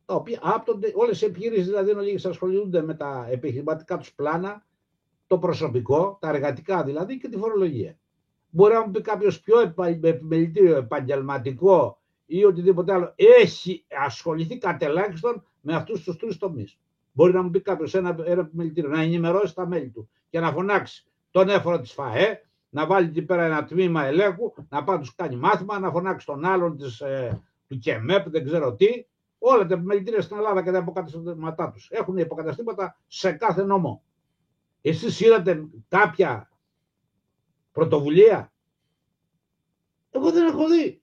τα οποία άπτονται, όλες οι επιχειρήσεις δηλαδή ενώ ασχολούνται με τα επιχειρηματικά τους πλάνα, το προσωπικό, τα εργατικά δηλαδή και τη φορολογία. Μπορεί να μου πει κάποιος πιο επιμελητήριο, επαγγελματικό ή οτιδήποτε άλλο. Έχει ασχοληθεί κατελάχιστον με αυτούς τους τρεις τομείς. Μπορεί να μου πει κάποιος ένα, ένα επιμελητήριο να ενημερώσει τα μέλη του και να φωνάξει τον έφορο της ΦΑΕ, να βάλει εκεί πέρα ένα τμήμα ελέγχου, να πάει τους κάνει μάθημα, να φωνάξει τον άλλον της, ε, του ΚΕΜΕΠ, δεν ξέρω τι. Όλα τα επιμελητήρια στην Ελλάδα και τα υποκαταστήματά τους έχουν υποκαταστήματα σε κάθε νόμο. Εσείς είδατε κάποια πρωτοβουλία; Εγώ δεν έχω δει.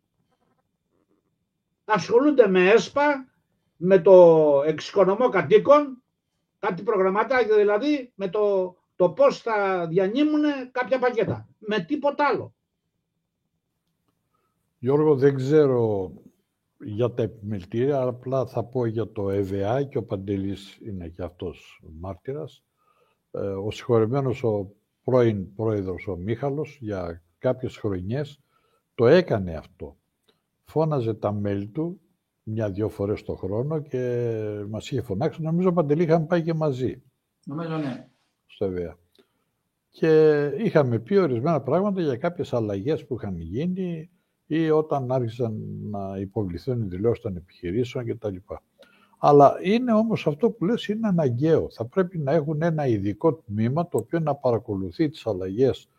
Ασχολούνται με ΕΣΠΑ, με το εξοικονομό κατοίκων, κάτι προγραμματάκια δηλαδή, με το, το πώς θα διανύμουν κάποια πακέτα. Με τίποτα άλλο. Γιώργο, δεν ξέρω για τα επιμελητήρια, απλά θα πω για το ΕΒΑ και ο Παντελής είναι και αυτός μάρτυρας. Ε, ο συγχωρεμένος ο πρώην πρόεδρος ο Μίχαλος για κάποιες χρονιές το έκανε αυτό. Φώναζε τα μέλη του μια-δυο φορές το χρόνο και μας είχε φωνάξει. Νομίζω Παντελή είχαμε πάει και μαζί. Νομίζω ναι. Στο ΕΒΑ. Και είχαμε πει ορισμένα πράγματα για κάποιες αλλαγές που είχαν γίνει ή όταν άρχισαν να υποβληθούν οι δηλώσεις των επιχειρήσεων κτλ. Αλλά είναι όμως αυτό που λες είναι αναγκαίο. Θα πρέπει να έχουν ένα ειδικό τμήμα το οποίο να παρακολουθεί τις αλλαγές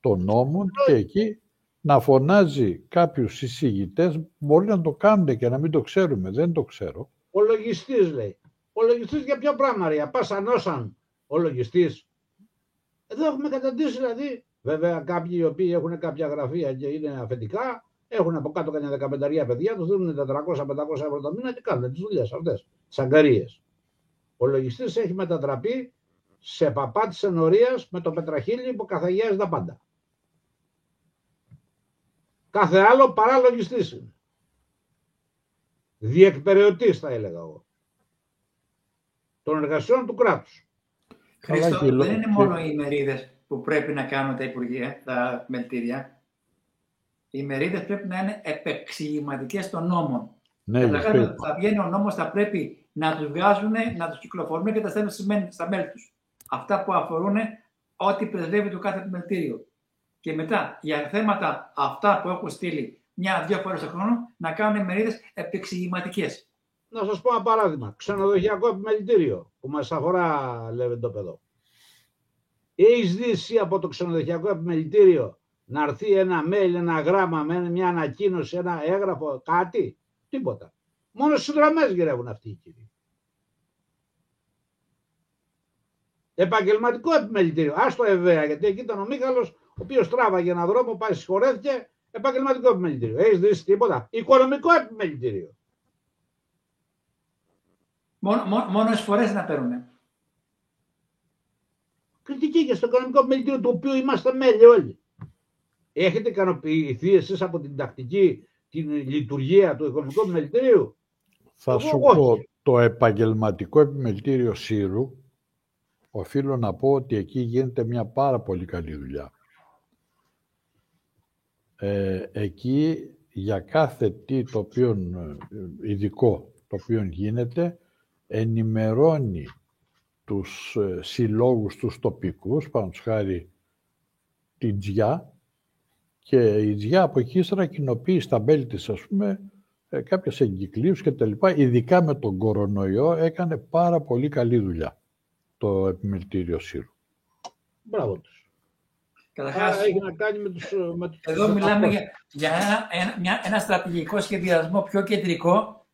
των νόμων και εκεί να φωνάζει κάποιους εισηγητές, μπορεί να το κάνουν και να μην το ξέρουμε, δεν το ξέρω. Ο λογιστής λέει. Ο λογιστής για ποιο πράγμα ρε, πας ανώσαν ο λογιστής. Εδώ έχουμε καταντήσει δηλαδή, βέβαια κάποιοι οι οποίοι έχουν κάποια γραφεία και είναι αφεντικά, έχουν από κάτω κανένα δεκαπενταρία παιδιά, τους δίνουν 400-500 ευρώ το μήνα και κάνουν τις δουλειές αυτές. Σαγκαρίε. Ο λογιστής έχει μετατραπεί σε παπά της ενορίας με το πετραχίλι που καθαγιάζει τα πάντα. Κάθε άλλο παρά λογιστής είναι. Διεκπαιρεωτής θα έλεγα εγώ. Των εργασιών του κράτους. Χρήστο, δεν είναι μόνο οι ημερίδες που πρέπει να κάνουν τα υπουργεία, τα μελτήρια οι μερίδε πρέπει να είναι επεξηγηματικές των νόμων. Ναι, θα βγαίνει ο νόμος, θα πρέπει να τους βγάζουν, να τους κυκλοφορούν και τα στέλνουν στα μέλη τους. Αυτά που αφορούν ό,τι πρεσβεύει το κάθε επιμελητήριο. Και μετά για θέματα αυτά που έχω στείλει μια-δύο φορές το χρόνο να κάνουν μερίδες επεξηγηματικές. Να σας πω ένα παράδειγμα. Ξενοδοχειακό επιμελητήριο που μας αφορά, λέμε το παιδό. Έχεις δει εσύ από το ξενοδοχειακό επιμελητήριο να έρθει ένα mail, ένα γράμμα με μια ανακοίνωση, ένα έγγραφο, κάτι; Τίποτα. Μόνο στις γραμμές γυρεύουν αυτοί οι κύριοι. Επαγγελματικό επιμελητήριο. Α το ΕΒΕΑ, γιατί εκεί ήταν ο Μίχαλος, ο οποίος τράβαγε έναν δρόμο, πάει συγχωρέθηκε. Επαγγελματικό επιμελητήριο. Έχεις δει τίποτα. Οικονομικό επιμελητήριο. Μόνο, μόνο, μόνο φορές να παίρνουν. Κριτική και στο οικονομικό επιμελητήριο του οποίου είμαστε μέλη όλοι. Έχετε ικανοποιηθεί εσείς από την τακτική, την λειτουργία του οικονομικού επιμελητηρίου; Θα σου πω, το επαγγελματικό επιμελητήριο Σύρου, οφείλω να πω ότι εκεί γίνεται μια πάρα πολύ καλή δουλειά. Ε, εκεί για κάθε τι το οποίο ε, ειδικό το οποίο γίνεται ενημερώνει τους ε, συλλόγους τους τοπικούς, πάνω χάρη την Τζιά, και η ΔΙΑ από εκεί ύστερα κοινοποιεί στα μέλη της, ας πούμε, ε, κάποιες εγκυκλίους και τα λοιπά. Ειδικά με τον κορονοϊό έκανε πάρα πολύ καλή δουλειά το επιμελητήριο ΣΥΡΟΥ. Μπράβο τους. Καταρχάς, έχει να κάνει με τους, με τους εδώ μιλάμε για, για ένα, ένα, μια, ένα στρατηγικό σχεδιασμό πιο κεντρικό,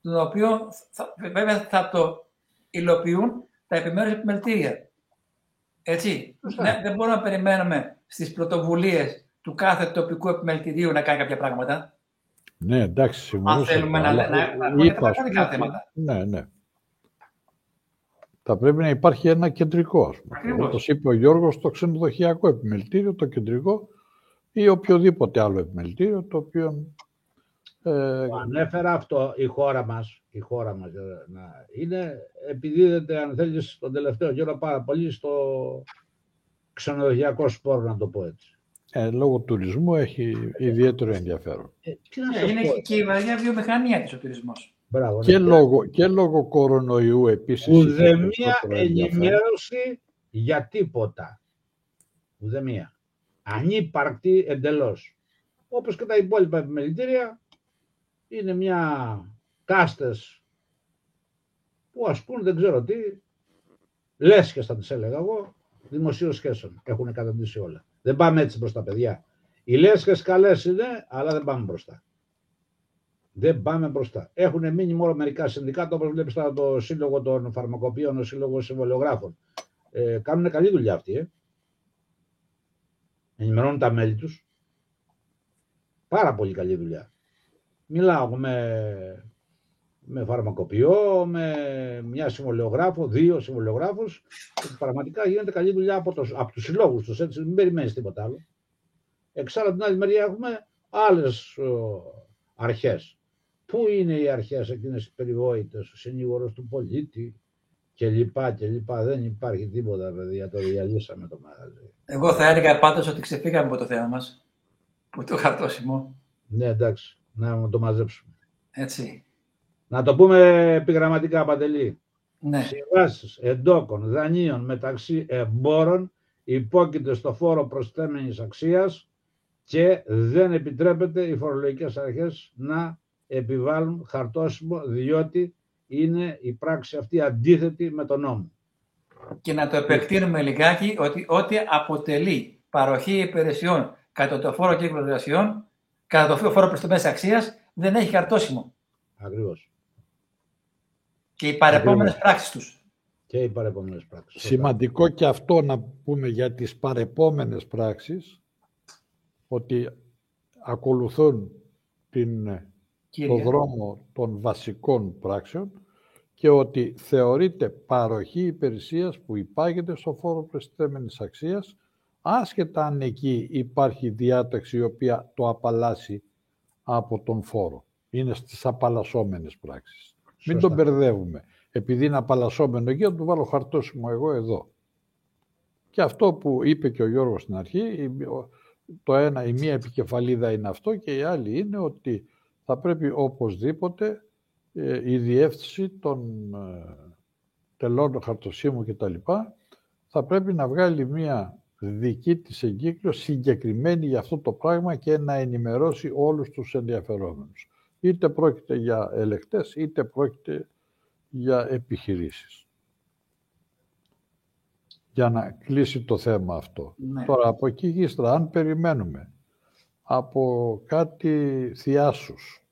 το οποίο θα, βέβαια θα το υλοποιούν τα επιμέρους επιμελητήρια. Έτσι. Ναι, δεν μπορούμε να περιμένουμε στις πρωτοβουλίες του κάθε τοπικού επιμελητηρίου να κάνει κάποια πράγματα. Ναι, εντάξει, συμφωνώ. Αν θέλουμε να, να, να, θέματα. Ναι, ναι. Θα πρέπει να υπάρχει ένα κεντρικό, Όπως είπε ο Γιώργος, το ξενοδοχειακό επιμελητήριο, το κεντρικό ή οποιοδήποτε άλλο επιμελητήριο, το οποίο... Ε... Ανέφερα αυτό η χώρα μας, η χώρα μας ε, να είναι, επιδίδεται, αν θέλεις, τον τελευταίο καιρό πάρα πολύ στο ξενοδοχειακό σπόρο, να το πω έτσι ε, λόγω τουρισμού έχει ιδιαίτερο ενδιαφέρον. Ε, ε είναι και η βαριά βιομηχανία της ο τουρισμός. Μπράβο, και, ναι. λόγω, και λόγω κορονοϊού επίσης. Ουδεμία ενημέρωση για τίποτα. Ουδεμία. Ανύπαρκτη εντελώς. Όπως και τα υπόλοιπα επιμελητήρια, είναι μια κάστες που ας πούμε δεν ξέρω τι, λέσχες θα τις έλεγα εγώ, δημοσίων σχέσεων. Έχουν καταντήσει όλα. Δεν πάμε έτσι μπροστά, παιδιά. Οι λέσχες καλές είναι, αλλά δεν πάμε μπροστά. Δεν πάμε μπροστά. Έχουν μείνει μόνο μερικά συνδικάτα, όπως βλέπεις τώρα το Σύλλογο των Φαρμακοποιών, ο Σύλλογος Συμβολιογράφων. Ε, κάνουν καλή δουλειά αυτοί. Ε. Ενημερώνουν τα μέλη τους. Πάρα πολύ καλή δουλειά. Μιλάω με, με φαρμακοποιό, με μια συμβολιογράφο, δύο συμβολιογράφους. Πραγματικά γίνεται καλή δουλειά από, το, από τους συλλόγους τους. Έτσι, μην περιμένεις τίποτα άλλο. Εξάλλου την άλλη μεριά έχουμε άλλες αρχές Πού είναι οι αρχές εκείνες οι περιβόητες, ο συνήγορος του πολίτη και λοιπά και λοιπά. Δεν υπάρχει τίποτα, παιδιά, το διαλύσαμε το μαγαζί. Εγώ θα έλεγα πάντως ότι ξεφύγαμε από το θέμα μας, που το χαρτόσημο. Ναι, εντάξει, να το μαζέψουμε. Έτσι. Να το πούμε επιγραμματικά, Παντελή. Ναι. Συμβάσεις εντόκων δανείων μεταξύ εμπόρων υπόκειται στο φόρο προσθέμενης αξίας και δεν επιτρέπεται οι φορολογικές αρχές να επιβάλλουν χαρτόσημο διότι είναι η πράξη αυτή αντίθετη με τον νόμο. Και να το επεκτείνουμε λιγάκι ότι ό,τι αποτελεί παροχή υπηρεσιών κατά το φόρο κύκλο εργασιών, κατά το φόρο προστομένη αξίας, δεν έχει χαρτόσημο. Ακριβώς. Και οι παρεπόμενες πράξεις τους. Και οι παρεπόμενες πράξεις. Σημαντικό και αυτό να πούμε για τις παρεπόμενες πράξεις, ότι ακολουθούν την το δρόμο των βασικών πράξεων και ότι θεωρείται παροχή υπηρεσίας που υπάγεται στο φόρο προστιθέμενης αξίας, άσχετα αν εκεί υπάρχει διάταξη η οποία το απαλλάσσει από τον φόρο. Είναι στις απαλλασσόμενες πράξεις. Μην τον μπερδεύουμε. Επειδή είναι απαλλασσόμενο εκεί, θα του βάλω χαρτόσιμο εγώ εδώ. Και αυτό που είπε και ο Γιώργος στην αρχή, το ένα, η μία επικεφαλίδα είναι αυτό και η άλλη είναι ότι θα πρέπει οπωσδήποτε ε, η διεύθυνση των ε, τελών χαρτοσύμου κτλ. θα πρέπει να βγάλει μία δική της εγκύκλωση συγκεκριμένη για αυτό το πράγμα και να ενημερώσει όλους τους ενδιαφερόμενους. Είτε πρόκειται για ελεκτές, είτε πρόκειται για επιχειρήσεις. Για να κλείσει το θέμα αυτό. Ναι. Τώρα, από εκεί γύστρα, αν περιμένουμε από κάτι θειάσους,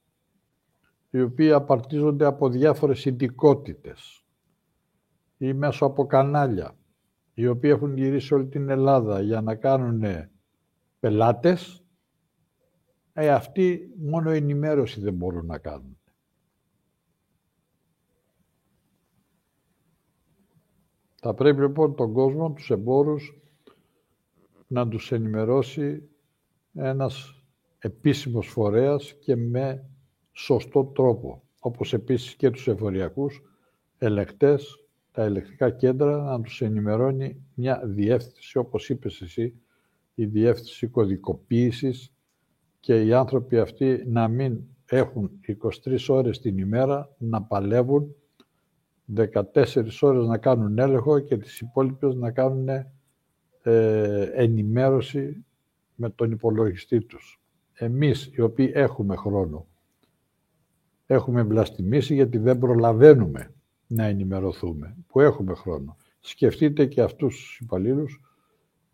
οι οποίοι απαρτίζονται από διάφορες ειδικότητες ή μέσω από κανάλια, οι οποίοι έχουν γυρίσει όλη την Ελλάδα για να κάνουν πελάτες, ε, αυτοί μόνο ενημέρωση δεν μπορούν να κάνουν. Θα πρέπει λοιπόν τον κόσμο, τους εμπόρους, να τους ενημερώσει ένας επίσημος φορέας και με σωστό τρόπο. Όπως επίσης και τους εφοριακούς ελεκτές, τα ελεκτικά κέντρα να τους ενημερώνει μια διεύθυνση, όπως είπες εσύ, η διεύθυνση κωδικοποίησης και οι άνθρωποι αυτοί να μην έχουν 23 ώρες την ημέρα να παλεύουν, 14 ώρες να κάνουν έλεγχο και τις υπόλοιπες να κάνουν ε, ενημέρωση με τον υπολογιστή τους. Εμείς οι οποίοι έχουμε χρόνο, έχουμε βλαστημίσει γιατί δεν προλαβαίνουμε να ενημερωθούμε, που έχουμε χρόνο. Σκεφτείτε και αυτούς τους υπαλλήλους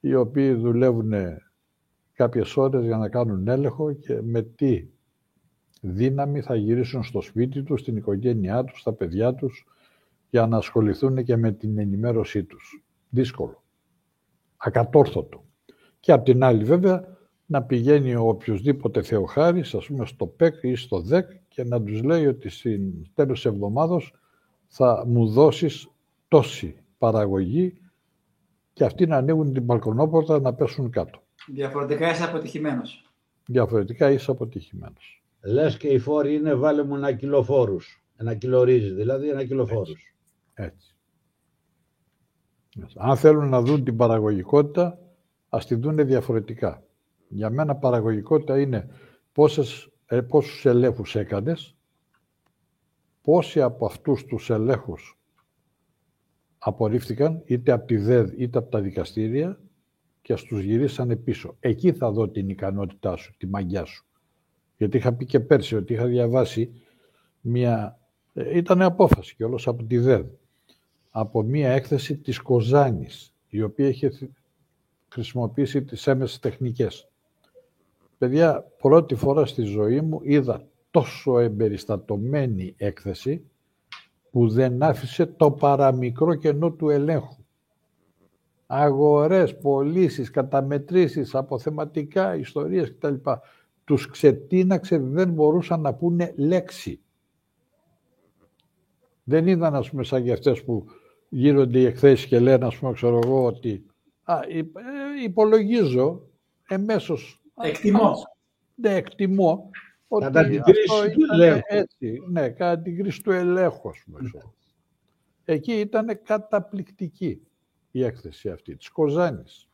οι οποίοι δουλεύουν κάποιες ώρες για να κάνουν έλεγχο και με τι δύναμη θα γυρίσουν στο σπίτι τους, στην οικογένειά τους, στα παιδιά τους, για να ασχοληθούν και με την ενημέρωσή τους. Δύσκολο. Ακατόρθωτο. Και απ' την άλλη βέβαια να πηγαίνει ο οποιοδήποτε θεοχάρης, ας πούμε στο ΠΕΚ ή στο ΔΕΚ και να τους λέει ότι στην τέλος εβδομάδος θα μου δώσεις τόση παραγωγή και αυτοί να ανοίγουν την μπαλκονόπορτα να πέσουν κάτω. Διαφορετικά είσαι αποτυχημένος. Διαφορετικά είσαι αποτυχημένος. Λες και οι φόροι είναι βάλε μου ένα κιλό φόρους. Ένα κιλό ρύζι, δηλαδή ένα κιλό φόρους. Έτσι. Αν θέλουν να δουν την παραγωγικότητα, ας τη δουν διαφορετικά. Για μένα παραγωγικότητα είναι πόσες, ε, πόσους ελέγχους έκανες, πόσοι από αυτούς τους ελέγχους απορρίφθηκαν είτε από τη ΔΕΔ είτε από τα δικαστήρια και στους γυρίσανε πίσω. Εκεί θα δω την ικανότητά σου, τη μαγιά σου. Γιατί είχα πει και πέρσι ότι είχα διαβάσει μια... Ε, ήταν απόφαση κιόλας από τη ΔΕΔ. Από μια έκθεση της Κοζάνης, η οποία είχε χρησιμοποιήσει τις έμεσες τεχνικές. Παιδιά, πρώτη φορά στη ζωή μου είδα τόσο εμπεριστατωμένη έκθεση που δεν άφησε το παραμικρό κενό του ελέγχου. Αγορές, πωλήσεις, καταμετρήσεις, αποθεματικά, ιστορίες κτλ. Τους ξετίναξε, δεν μπορούσαν να πούνε λέξη. Δεν είδαν, ας πούμε, σαν και αυτές που γίνονται οι εκθέσεις και λένε, ας πούμε, ξέρω εγώ, ότι α, ε, υπολογίζω εμέσως. Εκτιμώ. Ναι, εκτιμώ ότι κατά την κρίση του ελέγχου. Έτσι, ναι, κατά την κρίση του ελέγχου, ας πούμε. Ναι. Εκεί ήταν καταπληκτική η έκθεση αυτή της Κοζάνης.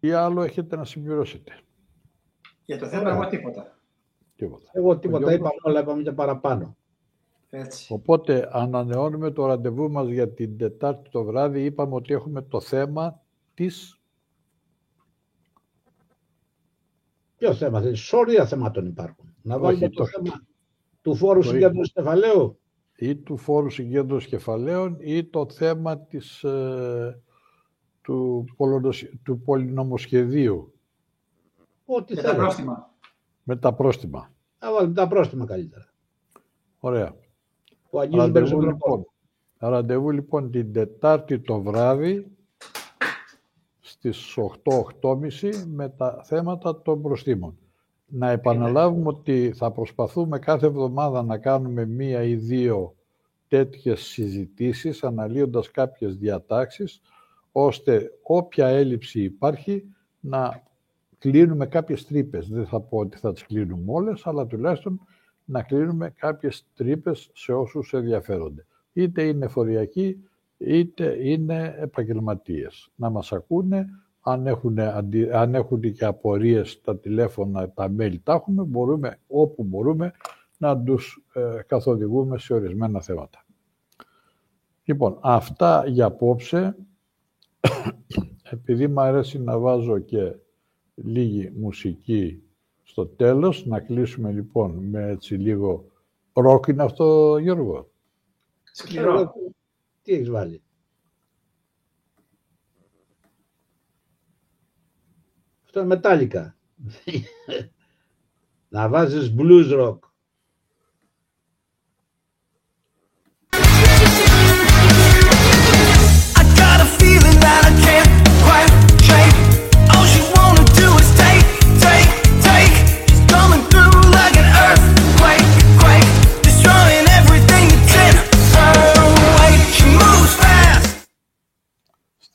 Ή άλλο έχετε να συμπληρώσετε; Για το θέμα εγώ τίποτα. Τίποτα. Εγώ τίποτα, είπαμε όλα, είπαμε και παραπάνω. Έτσι. Οπότε ανανεώνουμε το ραντεβού μας για την Τετάρτη το βράδυ. Είπαμε ότι έχουμε το θέμα της... Ποιο θέμα, σωρία θεμάτων υπάρχουν. Να βάλουμε το, θέμα του φόρου συγκέντρωσης κεφαλαίου. Ή του φόρου συγκέντρωσης κεφαλαίων ή το θέμα της, ε, του, του πολυνομοσχεδίου. Ό,τι Με τα πρόστιμα. Με τα πρόστιμα. Να βάλουμε τα πρόστιμα καλύτερα. Ωραία. Που αγγίζουν περισσότερο λοιπόν, ραντεβού λοιπόν την Τετάρτη το βράδυ στις 8-8.30 με τα θέματα των προστήμων. Να επαναλάβουμε ότι θα προσπαθούμε κάθε εβδομάδα να κάνουμε μία ή δύο τέτοιες συζητήσεις αναλύοντας κάποιες διατάξεις ώστε όποια έλλειψη υπάρχει να κλείνουμε κάποιες τρύπες. Δεν θα πω ότι θα τις κλείνουμε όλες, αλλά τουλάχιστον να κλείνουμε κάποιες τρύπες σε όσους ενδιαφέρονται. Είτε είναι φοριακοί, είτε είναι επαγγελματίες. Να μας ακούνε, αν έχουν, αν έχουν και απορίες τα τηλέφωνα, τα mail τα έχουμε, μπορούμε όπου μπορούμε να τους ε, καθοδηγούμε σε ορισμένα θέματα. Λοιπόν, αυτά για απόψε. [coughs] Επειδή μου αρέσει να βάζω και λίγη μουσική στο τέλος. Να κλείσουμε λοιπόν με έτσι λίγο ροκ είναι αυτό Γιώργο; Σκληρό. Τι έχεις βάλει; Αυτό είναι μετάλλικα. [laughs] Να βάζεις blues rock.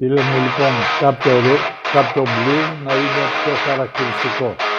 Στείλε μου λοιπόν κάποιο, κάποιο μπλου να είναι πιο χαρακτηριστικό.